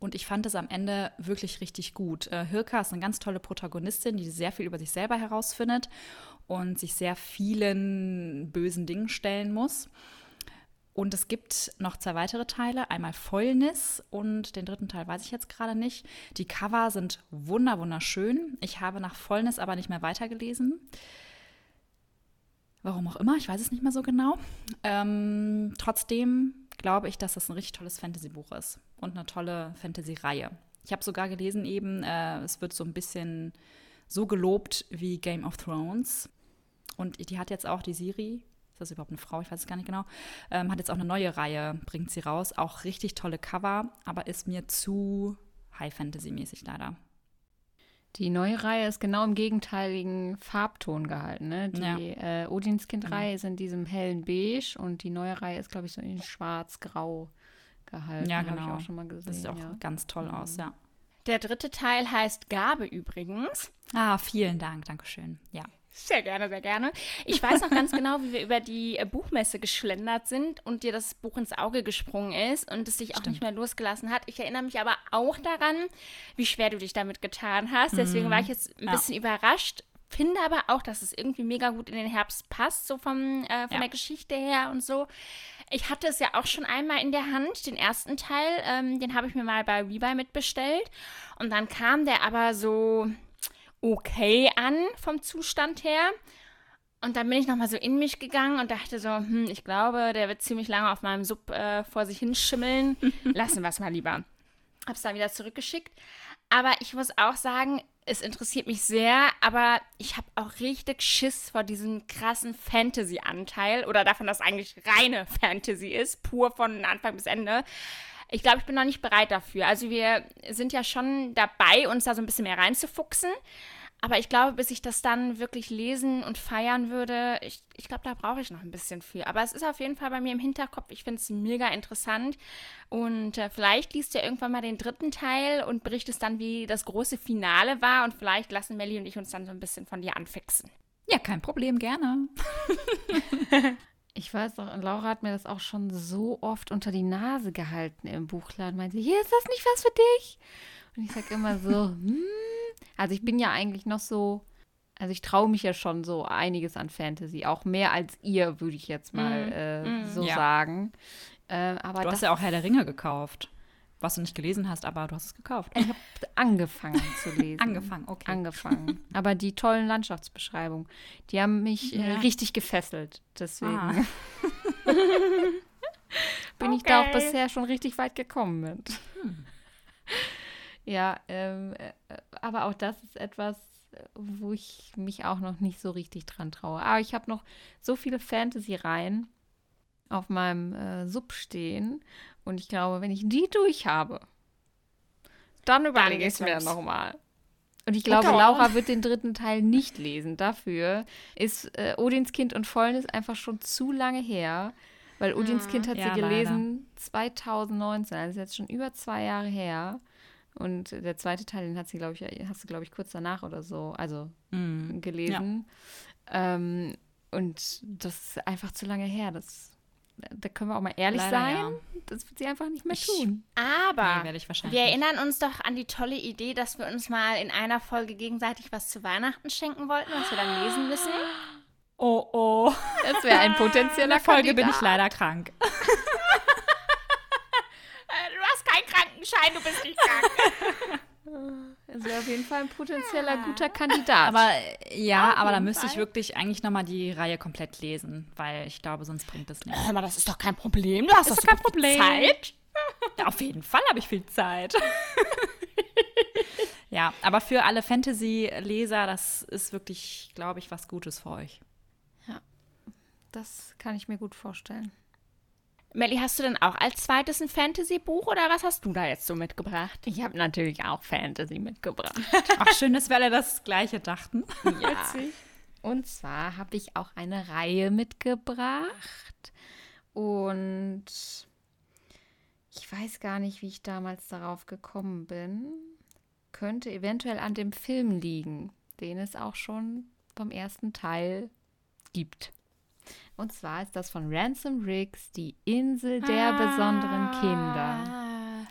Und ich fand es am Ende wirklich richtig gut. Äh, Hirka ist eine ganz tolle Protagonistin, die sehr viel über sich selber herausfindet und sich sehr vielen bösen Dingen stellen muss. Und es gibt noch zwei weitere Teile, einmal Fäulnis und den dritten Teil weiß ich jetzt gerade nicht. Die Cover sind wunder wunderschön. Ich habe nach Fäulnis aber nicht mehr weitergelesen. Warum auch immer, ich weiß es nicht mehr so genau. Ähm, trotzdem glaube ich, dass das ein richtig tolles Fantasy-Buch ist und eine tolle Fantasy-Reihe. Ich habe sogar gelesen eben, äh, es wird so ein bisschen so gelobt wie Game of Thrones. Und die hat jetzt auch die Siri, ist das überhaupt eine Frau? Ich weiß es gar nicht genau. Ähm, hat jetzt auch eine neue Reihe, bringt sie raus. Auch richtig tolle Cover, aber ist mir zu High Fantasy-mäßig leider. Die neue Reihe ist genau im gegenteiligen Farbton gehalten. Ne? Die Ja. äh, Odinskind-Reihe ist in diesem hellen Beige und die neue Reihe ist, glaube ich, so in schwarz-grau gehalten. Ja, genau. ich auch schon mal gesehen. Das sieht auch ja. ganz toll aus, ja. Der dritte Teil heißt Gabe übrigens. Ah, vielen Dank, Dankeschön. Ja. Sehr gerne, sehr gerne. Ich weiß noch ganz genau, wie wir über die äh, Buchmesse geschlendert sind und dir das Buch ins Auge gesprungen ist und es sich auch Stimmt. nicht mehr losgelassen hat. Ich erinnere mich aber auch daran, wie schwer du dich damit getan hast. Deswegen war ich jetzt ein Ja. bisschen überrascht. Finde aber auch, dass es irgendwie mega gut in den Herbst passt, so vom, äh, von Ja. der Geschichte her und so. Ich hatte es ja auch schon einmal in der Hand, den ersten Teil. Ähm, den habe ich mir mal bei Rebuy mitbestellt. Und dann kam der aber so okay an vom Zustand her. Und dann bin ich nochmal so in mich gegangen und dachte so, hm, ich glaube, der wird ziemlich lange auf meinem Sub äh, vor sich hinschimmeln. Lassen wir es mal lieber. Hab's dann wieder zurückgeschickt. Aber ich muss auch sagen, es interessiert mich sehr, aber ich habe auch richtig Schiss vor diesem krassen Fantasy-Anteil oder davon, dass eigentlich reine Fantasy ist, pur von Anfang bis Ende. Ich glaube, ich bin noch nicht bereit dafür. Also wir sind ja schon dabei, uns da so ein bisschen mehr reinzufuchsen. Aber ich glaube, bis ich das dann wirklich lesen und feiern würde, ich, ich glaube, da brauche ich noch ein bisschen für. Aber es ist auf jeden Fall bei mir im Hinterkopf. Ich finde es mega interessant. Und äh, vielleicht liest du ja irgendwann mal den dritten Teil und berichtest dann, wie das große Finale war. Und vielleicht lassen Melly und ich uns dann so ein bisschen von dir anfixen. Ja, kein Problem, gerne. Ich weiß noch, Laura hat mir das auch schon so oft unter die Nase gehalten im Buchladen. Meinte, hier ist das nicht was für dich? Und ich sage immer so, hm. Also ich bin ja eigentlich noch so, also ich traue mich ja schon so einiges an Fantasy, auch mehr als ihr, würde ich jetzt mal Mm, äh, mm. so Ja. sagen. Äh, aber Du hast ja auch Herr der Ringe gekauft. Was du nicht gelesen hast, aber du hast es gekauft. ich habe angefangen zu lesen. Angefangen, okay. Angefangen. Aber die tollen Landschaftsbeschreibungen, die haben mich äh, Ja. richtig gefesselt. Deswegen Ah. bin ich da auch Okay. bisher schon richtig weit gekommen mit. Ja, ähm, äh, aber auch das ist etwas, äh, wo ich mich auch noch nicht so richtig dran traue. Aber ich habe noch so viele Fantasy-Reihen auf meinem äh, Sub stehen und ich glaube, wenn ich die durch habe, dann überlege ich es mir nochmal. Und ich glaube, Okay. Laura wird den dritten Teil nicht lesen. Dafür ist äh, Odins Kind und Fäulnis einfach schon zu lange her. Weil Odins Kind hat Ja, sie gelesen 2019, also jetzt schon über zwei Jahre her. Und der zweite Teil, den hat sie, glaube ich, hast du, glaube ich, kurz danach oder so, also Mhm. gelesen. Ähm, und das ist einfach zu lange her. Das, da können wir auch mal ehrlich Leider, sein. ja. Das wird sie einfach nicht mehr Ich- tun. Aber Nee, wir erinnern uns doch an die tolle Idee, dass wir uns mal in einer Folge gegenseitig was zu Weihnachten schenken wollten, was wir dann lesen müssen. Oh, oh. Das wäre ein In potenzieller Folge bin ich leider krank. Äh, du hast keinen Krankenschein, du bist nicht krank. Das wäre auf jeden Fall ein potenzieller guter Kandidat. Aber ja, Auf aber da müsste ich Fall. wirklich eigentlich nochmal die Reihe komplett lesen, weil ich glaube, sonst bringt es nichts. Hör mal, das ist doch kein Problem. Du hast Ist doch kein Problem. Zeit. Ja, auf jeden Fall habe ich viel Zeit. ja, aber für alle Fantasy-Leser, das ist wirklich, glaube ich, was Gutes für euch. das kann ich mir gut vorstellen. Melly, hast du denn auch als zweites ein Fantasy-Buch oder was hast du da jetzt so mitgebracht? Ich habe natürlich auch Fantasy mitgebracht. Ach, schön, dass wir alle das Gleiche dachten. Ja. Und zwar habe ich auch eine Reihe mitgebracht. Und ich weiß gar nicht, wie ich damals darauf gekommen bin. Könnte eventuell an dem Film liegen, den es auch schon vom ersten Teil gibt. Und zwar ist das von Ransom Riggs, die Insel der besonderen Kinder.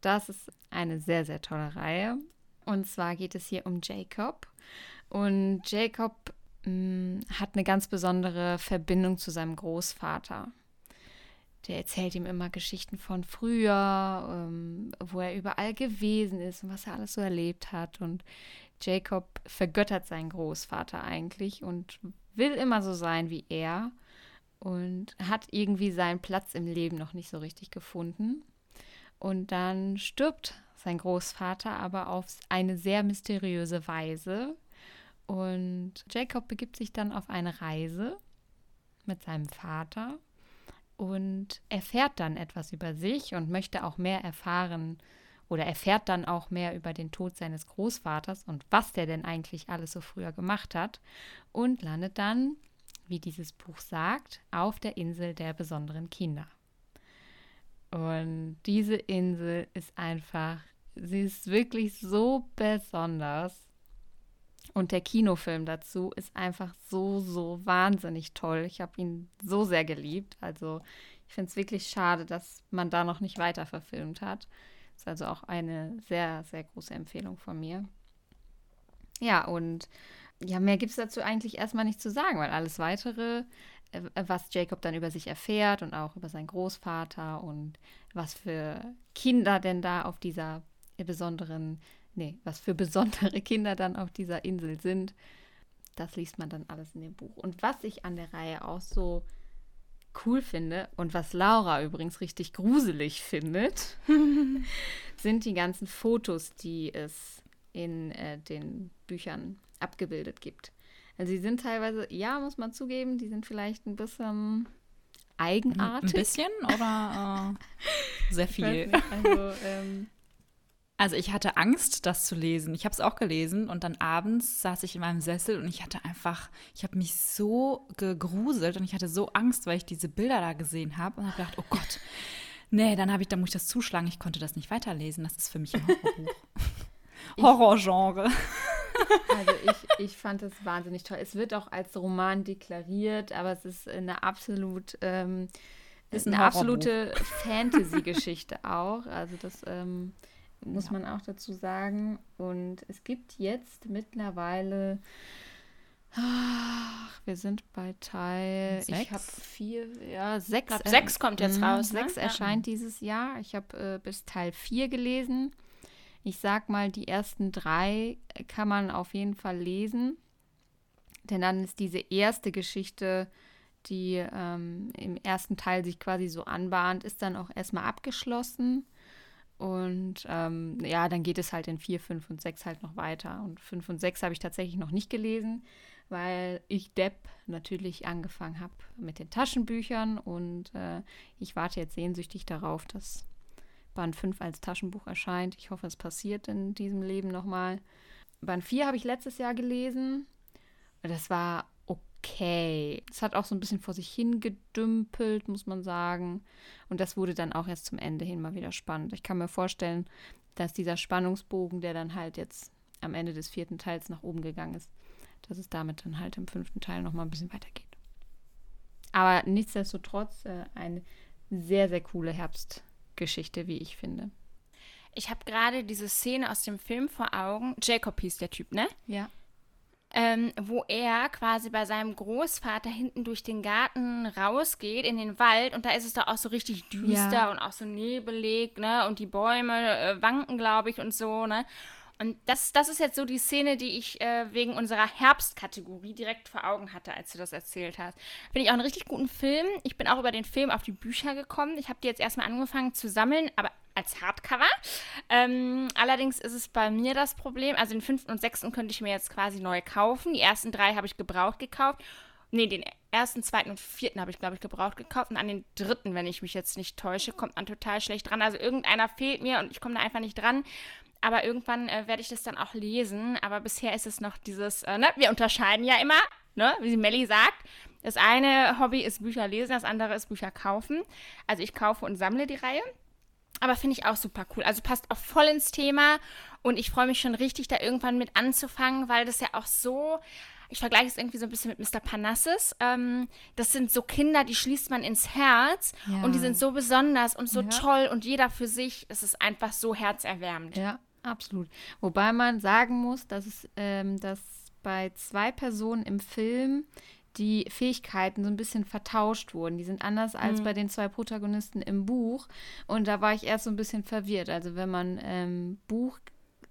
Das ist eine sehr, sehr tolle Reihe. Und zwar geht es hier um Jacob. Und Jacob mh, hat eine ganz besondere Verbindung zu seinem Großvater. Der erzählt ihm immer Geschichten von früher, ähm, wo er überall gewesen ist und was er alles so erlebt hat. Und Jacob vergöttert seinen Großvater eigentlich und will immer so sein wie er und hat irgendwie seinen Platz im Leben noch nicht so richtig gefunden. Und dann stirbt sein Großvater aber auf eine sehr mysteriöse Weise. Und Jacob begibt sich dann auf eine Reise mit seinem Vater und erfährt dann etwas über sich und möchte auch mehr erfahren oder erfährt dann auch mehr über den Tod seines Großvaters und was der denn eigentlich alles so früher gemacht hat und landet dann, wie dieses Buch sagt, auf der Insel der besonderen Kinder. Und diese Insel ist einfach, sie ist wirklich so besonders. Und der Kinofilm dazu ist einfach so, so wahnsinnig toll. Ich habe ihn so sehr geliebt. Also ich finde es wirklich schade, dass man da noch nicht weiter verfilmt hat. Ist also auch eine sehr, sehr große Empfehlung von mir. Ja, und ja, mehr gibt es dazu eigentlich erstmal nicht zu sagen, weil alles weitere, äh, was Jacob dann über sich erfährt und auch über seinen Großvater und was für Kinder denn da auf dieser besonderen nee, was für besondere Kinder dann auf dieser Insel sind. Das liest man dann alles in dem Buch. Und was ich an der Reihe auch so cool finde und was Laura übrigens richtig gruselig findet, sind die ganzen Fotos, die es in äh, den Büchern abgebildet gibt. Also sie sind teilweise, ja, muss man zugeben, die sind vielleicht ein bisschen eigenartig. Ein bisschen oder äh, sehr viel? Also ähm, also ich hatte Angst, das zu lesen. Ich habe es auch gelesen und dann abends saß ich in meinem Sessel und ich hatte einfach, ich habe mich so gegruselt und ich hatte so Angst, weil ich diese Bilder da gesehen habe und habe gedacht, oh Gott, nee, dann habe ich, dann muss ich das zuschlagen. Ich konnte das nicht weiterlesen. Das ist für mich ein Horrorbuch. Horrorgenre. Also ich, ich fand das wahnsinnig toll. Es wird auch als Roman deklariert, aber es ist eine absolut ähm, ist eine absolute Fantasy-Geschichte auch. Also das ähm, muss ja. man auch dazu sagen. Und es gibt jetzt mittlerweile, ach, wir sind bei Teil, sechs? ich habe vier, ja, sechs. Ich glaub, sechs kommt jetzt mhm, raus. Sechs ne? erscheint dieses Jahr. Ich habe äh, bis Teil vier gelesen. Ich sag mal, die ersten drei kann man auf jeden Fall lesen. Denn dann ist diese erste Geschichte, die ähm, im ersten Teil sich quasi so anbahnt, ist dann auch erstmal abgeschlossen. Und ähm, ja, dann geht es halt in 4, 5 und 6 halt noch weiter. Und 5 und 6 habe ich tatsächlich noch nicht gelesen, weil ich Depp natürlich angefangen habe mit den Taschenbüchern. Und äh, ich warte jetzt sehnsüchtig darauf, dass Band 5 als Taschenbuch erscheint. Ich hoffe, es passiert in diesem Leben nochmal. Band 4 habe ich letztes Jahr gelesen. Das war okay. Es hat auch so ein bisschen vor sich hingedümpelt, muss man sagen. Und das wurde dann auch erst zum Ende hin mal wieder spannend. Ich kann mir vorstellen, dass dieser Spannungsbogen, der dann halt jetzt am Ende des vierten Teils nach oben gegangen ist, dass es damit dann halt im fünften Teil noch mal ein bisschen weitergeht. Aber nichtsdestotrotz äh, eine sehr, sehr coole Herbstgeschichte, wie ich finde. Ich habe gerade diese Szene aus dem Film vor Augen. Jacob hieß der Typ, ne? Ja ähm, wo er quasi bei seinem Großvater hinten durch den Garten rausgeht in den Wald und da ist es doch auch so richtig düster ja. und auch so nebelig, ne? Und die Bäume äh, wanken, glaube ich, und so, ne? Und das, das ist jetzt so die Szene, die ich äh, wegen unserer Herbstkategorie direkt vor Augen hatte, als du das erzählt hast. Finde ich auch einen richtig guten Film. Ich bin auch über den Film auf die Bücher gekommen. Ich habe die jetzt erstmal angefangen zu sammeln, aber als Hardcover. Ähm, allerdings ist es bei mir das Problem, also den fünften und sechsten könnte ich mir jetzt quasi neu kaufen. Die ersten drei habe ich gebraucht gekauft. Nee, den ersten, zweiten und vierten habe ich, glaube ich, gebraucht gekauft. Und an den dritten, wenn ich mich jetzt nicht täusche, kommt man total schlecht dran. Also irgendeiner fehlt mir und ich komme da einfach nicht dran. Aber irgendwann äh, werde ich das dann auch lesen. Aber bisher ist es noch dieses, äh, ne, wir unterscheiden ja immer, ne, wie Melly sagt. Das eine Hobby ist Bücher lesen, das andere ist Bücher kaufen. Also ich kaufe und sammle die Reihe. Aber finde ich auch super cool. Also passt auch voll ins Thema und ich freue mich schon richtig, da irgendwann mit anzufangen, weil das ja auch so. Ich vergleiche es irgendwie so ein bisschen mit Mr. Panassis. Ähm, das sind so Kinder, die schließt man ins Herz ja. und die sind so besonders und so ja. toll und jeder für sich. Es ist einfach so herzerwärmend. Ja, absolut. Wobei man sagen muss, dass es, ähm, dass bei zwei Personen im Film die Fähigkeiten so ein bisschen vertauscht wurden. Die sind anders als Mhm. bei den zwei Protagonisten im Buch. Und da war ich erst so ein bisschen verwirrt. Also wenn man ähm, Buch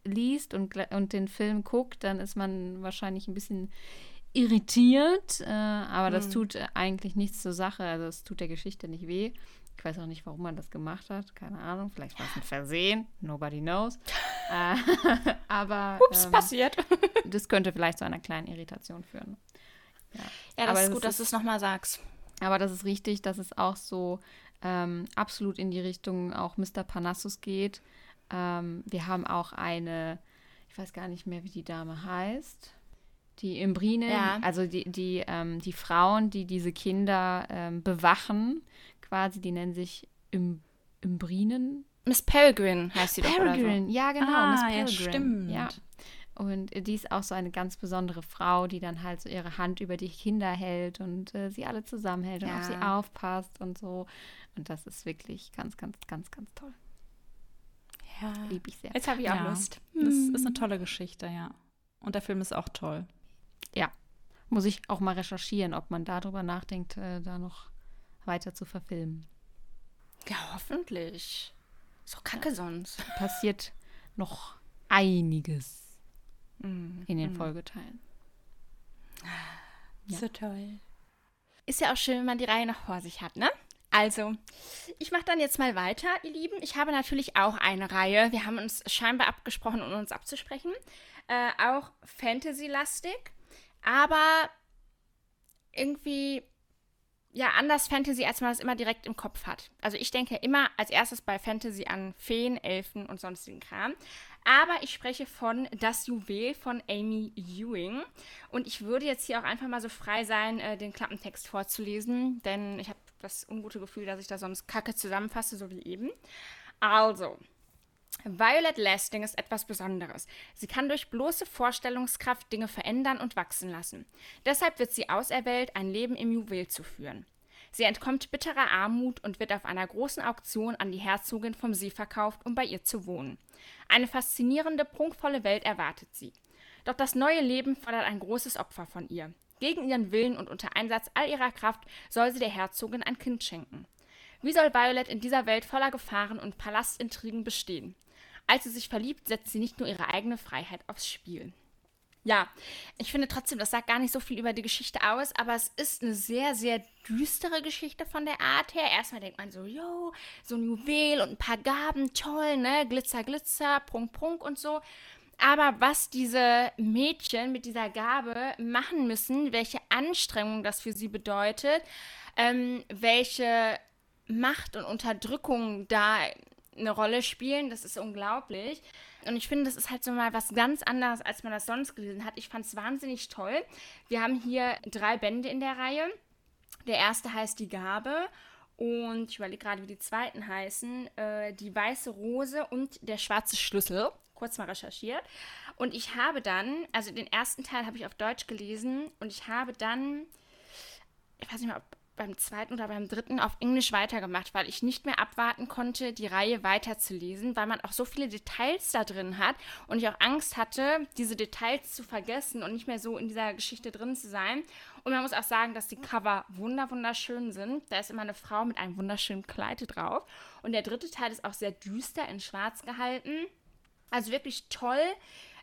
liest und, und den Film guckt, dann ist man wahrscheinlich ein bisschen irritiert. Äh, aber das Mhm. tut äh, eigentlich nichts zur Sache. Also es tut der Geschichte nicht weh. Ich weiß auch nicht, warum man das gemacht hat. Keine Ahnung. Vielleicht war es ein Versehen. Nobody knows. äh, aber Ups, ähm, passiert. das könnte vielleicht zu einer kleinen Irritation führen. Ja, aber das ist das gut, dass ist- du es nochmal sagst. Aber das ist richtig, dass es auch so ähm, absolut in die Richtung auch Mr. Parnassus geht. Ähm, wir haben auch eine, ich weiß gar nicht mehr, wie die Dame heißt. Die Imbrine, Ja. also die, die, ähm, die Frauen, die diese Kinder ähm, bewachen, quasi, die nennen sich Im Imbrinen. Miss Peregrine heißt sie doch oder so. Peregrine, ja genau, Ah, Miss ja, Peregrine. stimmt. Ja. Und die ist auch so eine ganz besondere Frau, die dann halt so ihre Hand über die Kinder hält und äh, sie alle zusammenhält und auf sie Ja. aufpasst und so. Und das ist wirklich ganz, ganz, ganz, ganz toll. Ja. Liebe ich sehr. Jetzt habe ich auch Ja. Lust. Das ist eine tolle Geschichte, ja. Und der Film ist auch toll. Muss ich auch mal recherchieren, ob man darüber nachdenkt, äh, da noch weiter zu verfilmen. Ja, hoffentlich. So kacke sonst. Passiert noch einiges Mhm. in den Folgeteilen. Ja. So toll. Ist ja auch schön, wenn man die Reihe noch vor sich hat, ne? Also, ich mache dann jetzt mal weiter, ihr Lieben. Ich habe natürlich auch eine Reihe. Wir haben uns scheinbar abgesprochen, um uns abzusprechen. Äh, auch Fantasy-lastig, aber irgendwie ja anders Fantasy, als man das immer direkt im Kopf hat. Also ich denke immer als erstes bei Fantasy an Feen, Elfen und sonstigen Kram. Aber ich spreche von Das Juwel von Amy Ewing. Und ich würde jetzt hier auch einfach mal so frei sein, äh, den Klappentext vorzulesen, denn ich habe das ungute Gefühl, dass ich da sonst Kacke zusammenfasse, so wie eben. Also, Violet Lasting ist etwas Besonderes. Sie kann durch bloße Vorstellungskraft Dinge verändern und wachsen lassen. Deshalb wird sie auserwählt, ein Leben im Juwel zu führen. Sie entkommt bitterer Armut und wird auf einer großen Auktion an die Herzogin vom See verkauft, um bei ihr zu wohnen. Eine faszinierende, prunkvolle Welt erwartet sie. Doch das neue Leben fordert ein großes Opfer von ihr. Gegen ihren Willen und unter Einsatz all ihrer Kraft soll sie der Herzogin ein Kind schenken. Wie soll Violet in dieser Welt voller Gefahren und Palastintrigen bestehen? Als sie sich verliebt, setzt sie nicht nur ihre eigene Freiheit aufs Spiel. Ja, ich finde trotzdem, das sagt gar nicht so viel über die Geschichte aus, aber es ist eine sehr, sehr düstere Geschichte von der Art her. Erstmal denkt man so, yo, so ein Juwel und ein paar Gaben, toll, ne? Glitzer, Glitzer, Prunk, Prunk und so. Aber was diese Mädchen mit dieser Gabe machen müssen, welche Anstrengung das für sie bedeutet, ähm, welche Macht und Unterdrückung da eine Rolle spielen, das ist unglaublich. Und ich finde, das ist halt so mal was ganz anderes, als man das sonst gelesen hat. Ich fand es wahnsinnig toll. Wir haben hier drei Bände in der Reihe. Der erste heißt Die Gabe. Und ich überlege gerade, wie die zweiten heißen. Äh, die weiße Rose und der schwarze Schlüssel. Kurz mal recherchiert. Und ich habe dann, also den ersten Teil habe ich auf Deutsch gelesen und ich habe dann, ich weiß nicht mehr, ob beim zweiten oder beim dritten auf Englisch weitergemacht, weil ich nicht mehr abwarten konnte, die Reihe weiterzulesen, weil man auch so viele Details da drin hat und ich auch Angst hatte, diese Details zu vergessen und nicht mehr so in dieser Geschichte drin zu sein. Und man muss auch sagen, dass die Cover wunder wunderschön sind. Da ist immer eine Frau mit einem wunderschönen Kleid drauf. Und der dritte Teil ist auch sehr düster in Schwarz gehalten. Also wirklich toll.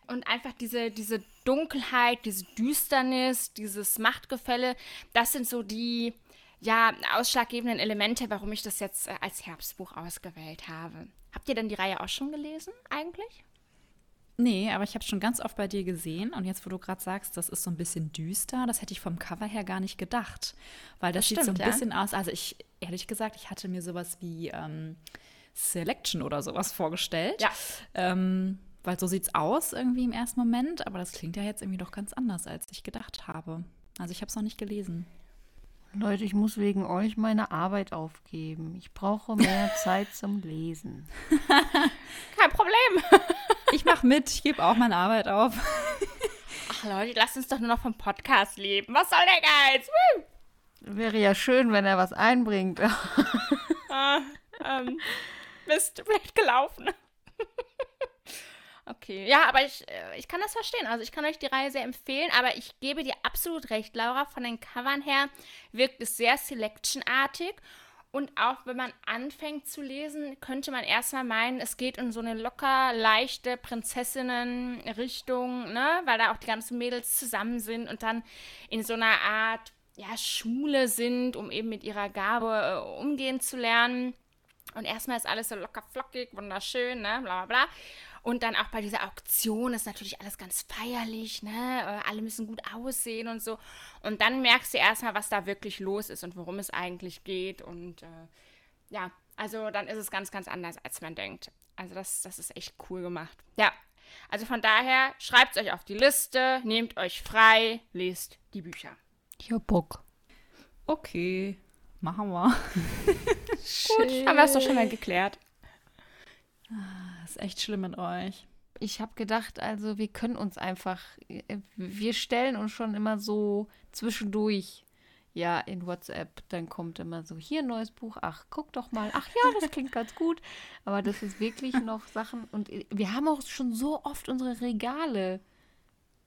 Und einfach diese, diese Dunkelheit, diese Düsternis, dieses Machtgefälle, das sind so die ja, ausschlaggebenden Elemente, warum ich das jetzt äh, als Herbstbuch ausgewählt habe. Habt ihr denn die Reihe auch schon gelesen, eigentlich? Nee, aber ich habe schon ganz oft bei dir gesehen und jetzt, wo du gerade sagst, das ist so ein bisschen düster, das hätte ich vom Cover her gar nicht gedacht. Weil das, Das sieht so ein stimmt, ja. bisschen aus, also ich, ehrlich gesagt, ich hatte mir sowas wie ähm, Selection oder sowas vorgestellt. Ja. Ähm, weil so sieht's aus irgendwie im ersten Moment, aber das klingt ja jetzt irgendwie doch ganz anders, als ich gedacht habe. Also ich habe es noch nicht gelesen. Leute, ich muss wegen euch meine Arbeit aufgeben. Ich brauche mehr Zeit zum Lesen. Kein Problem. Ich mache mit, ich gebe auch meine Arbeit auf. Ach Leute, lasst uns doch nur noch vom Podcast leben. Was soll der Geiz? Woo! Wäre ja schön, wenn er was einbringt. Ah, ähm, Mist, blöd gelaufen. Okay, ja, aber ich, äh, ich kann das verstehen. Also ich kann euch die Reihe sehr empfehlen, aber ich gebe dir absolut recht, Laura. Von den Covern her wirkt es sehr selectionartig. Und auch wenn man anfängt zu lesen, könnte man erstmal meinen, es geht in so eine locker, leichte Prinzessinnen-Richtung, ne? Weil da auch die ganzen Mädels zusammen sind und dann in so einer Art ja, Schule sind, um eben mit ihrer Gabe äh, umgehen zu lernen. Und erstmal ist alles so locker flockig, wunderschön, ne? Bla bla bla. Und dann auch bei dieser Auktion ist natürlich alles ganz feierlich, ne? Äh, alle müssen gut aussehen und so. Und dann merkst du erstmal, was da wirklich los ist und worum es eigentlich geht. Und äh, ja, also dann ist es ganz, ganz anders, als man denkt. Also das, das ist echt cool gemacht. Ja, also von daher, schreibt es euch auf die Liste, nehmt euch frei, lest die Bücher. Ja, Bock. Okay, machen wir. Gut, haben wir es doch schon mal geklärt. Das ist echt schlimm mit euch. Ich habe gedacht, also wir können uns einfach, äh, wir stellen uns schon immer so zwischendurch, ja, in WhatsApp, dann kommt immer so, hier ein neues Buch, ach, guck doch mal, ach ja, das klingt ganz gut. Aber das ist wirklich noch Sachen, und äh, wir haben auch schon so oft unsere Regale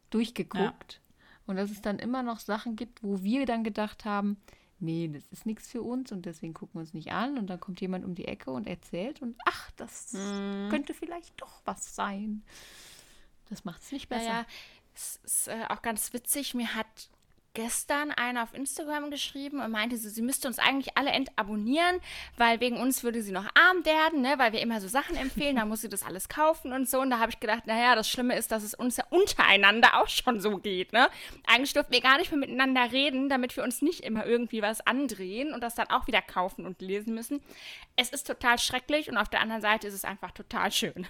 durchgeguckt. Und dass es dann immer noch Sachen gibt, wo wir dann gedacht haben, nee, das ist nichts für uns und deswegen gucken wir uns nicht an. Und dann kommt jemand um die Ecke und erzählt und ach, das Mhm. könnte vielleicht doch was sein. Das macht es nicht besser. Naja, es ist äh, auch ganz witzig. Mir hat gestern einer auf Instagram geschrieben und meinte, sie, sie müsste uns eigentlich alle entabonnieren, weil wegen uns würde sie noch arm werden, ne? weil wir immer so Sachen empfehlen, da muss sie das alles kaufen und so. Und da habe ich gedacht, naja, das Schlimme ist, dass es uns ja untereinander auch schon so geht. Ne? Eigentlich dürfen wir gar nicht mehr miteinander reden, damit wir uns nicht immer irgendwie was andrehen und das dann auch wieder kaufen und lesen müssen. Es ist total schrecklich und auf der anderen Seite ist es einfach total schön.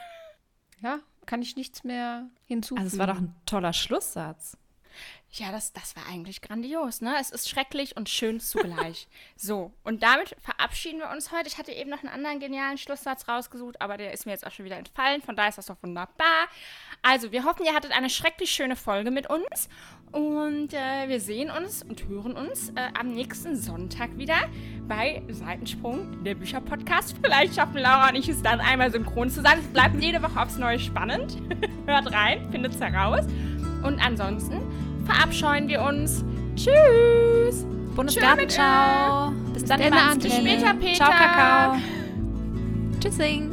Ja, kann ich nichts mehr hinzufügen. Also es war doch ein toller Schlusssatz. Ja, das, das war eigentlich grandios, ne? Es ist schrecklich und schön zugleich. so, und damit verabschieden wir uns heute. Ich hatte eben noch einen anderen genialen Schlusssatz rausgesucht, aber der ist mir jetzt auch schon wieder entfallen. Von daher ist das doch wunderbar. Also, wir hoffen, ihr hattet eine schrecklich schöne Folge mit uns. Und äh, wir sehen uns und hören uns äh, am nächsten Sonntag wieder bei Seitensprung, der Bücherpodcast. Vielleicht schaffen Laura und ich es dann einmal synchron zu sein. Es bleibt jede Woche aufs Neue spannend. Hört rein, findet es heraus. Und ansonsten verabscheuen wir uns. Tschüss. Bundesgartenschau. Bis dann, Bis dann. Bis später, Peter. Ciao, Kakao. Tschüssing.